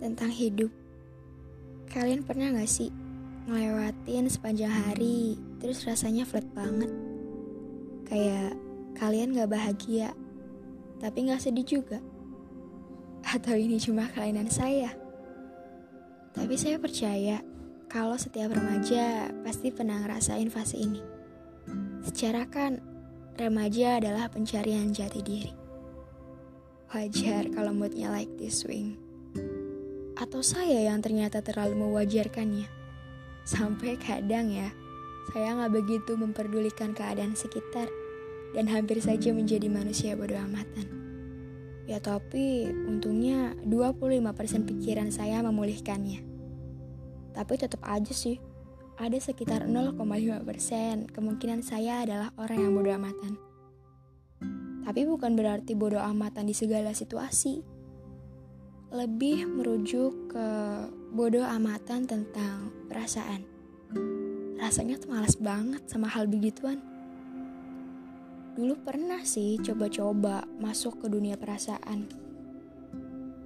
tentang hidup. Kalian pernah gak sih ngelewatin sepanjang hari, terus rasanya flat banget? Kayak kalian gak bahagia, tapi gak sedih juga? Atau ini cuma kelainan saya? Tapi saya percaya kalau setiap remaja pasti pernah ngerasain fase ini. Secara kan, remaja adalah pencarian jati diri. Wajar kalau moodnya like this swing. Atau saya yang ternyata terlalu mewajarkannya. Sampai kadang ya, saya nggak begitu memperdulikan keadaan sekitar dan hampir saja menjadi manusia bodoh amatan. Ya tapi untungnya 25% pikiran saya memulihkannya. Tapi tetap aja sih, ada sekitar 0,5% kemungkinan saya adalah orang yang bodoh amatan. Tapi bukan berarti bodoh amatan di segala situasi lebih merujuk ke bodoh amatan tentang perasaan. Rasanya tuh malas banget sama hal begituan. Dulu pernah sih coba-coba masuk ke dunia perasaan.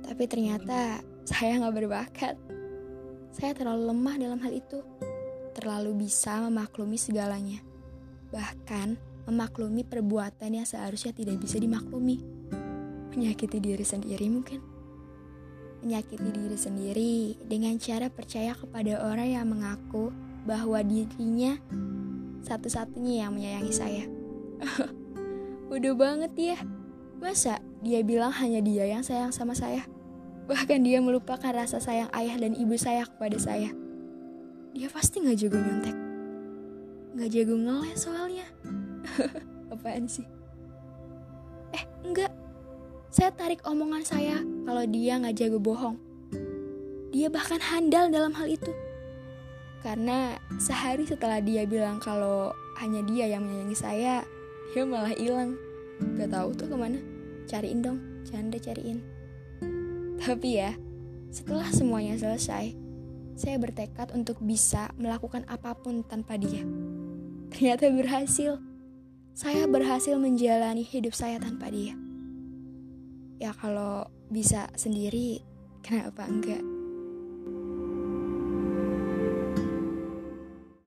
Tapi ternyata saya nggak berbakat. Saya terlalu lemah dalam hal itu. Terlalu bisa memaklumi segalanya. Bahkan memaklumi perbuatan yang seharusnya tidak bisa dimaklumi. Menyakiti diri sendiri mungkin menyakiti diri sendiri dengan cara percaya kepada orang yang mengaku bahwa dirinya satu-satunya yang menyayangi saya. Udah banget ya. Masa dia bilang hanya dia yang sayang sama saya? Bahkan dia melupakan rasa sayang ayah dan ibu saya kepada saya. Dia pasti gak jago nyontek. Gak jago ngeles soalnya. Apaan sih? Eh, enggak. Saya tarik omongan saya kalau dia nggak jago bohong. Dia bahkan handal dalam hal itu. Karena sehari setelah dia bilang kalau hanya dia yang menyayangi saya, dia malah hilang. Gak tahu tuh ke mana. Cariin dong, canda cariin. Tapi ya, setelah semuanya selesai, saya bertekad untuk bisa melakukan apa pun tanpa dia. Ternyata berhasil. Saya berhasil menjalani hidup saya tanpa dia ya kalau bisa sendiri kenapa enggak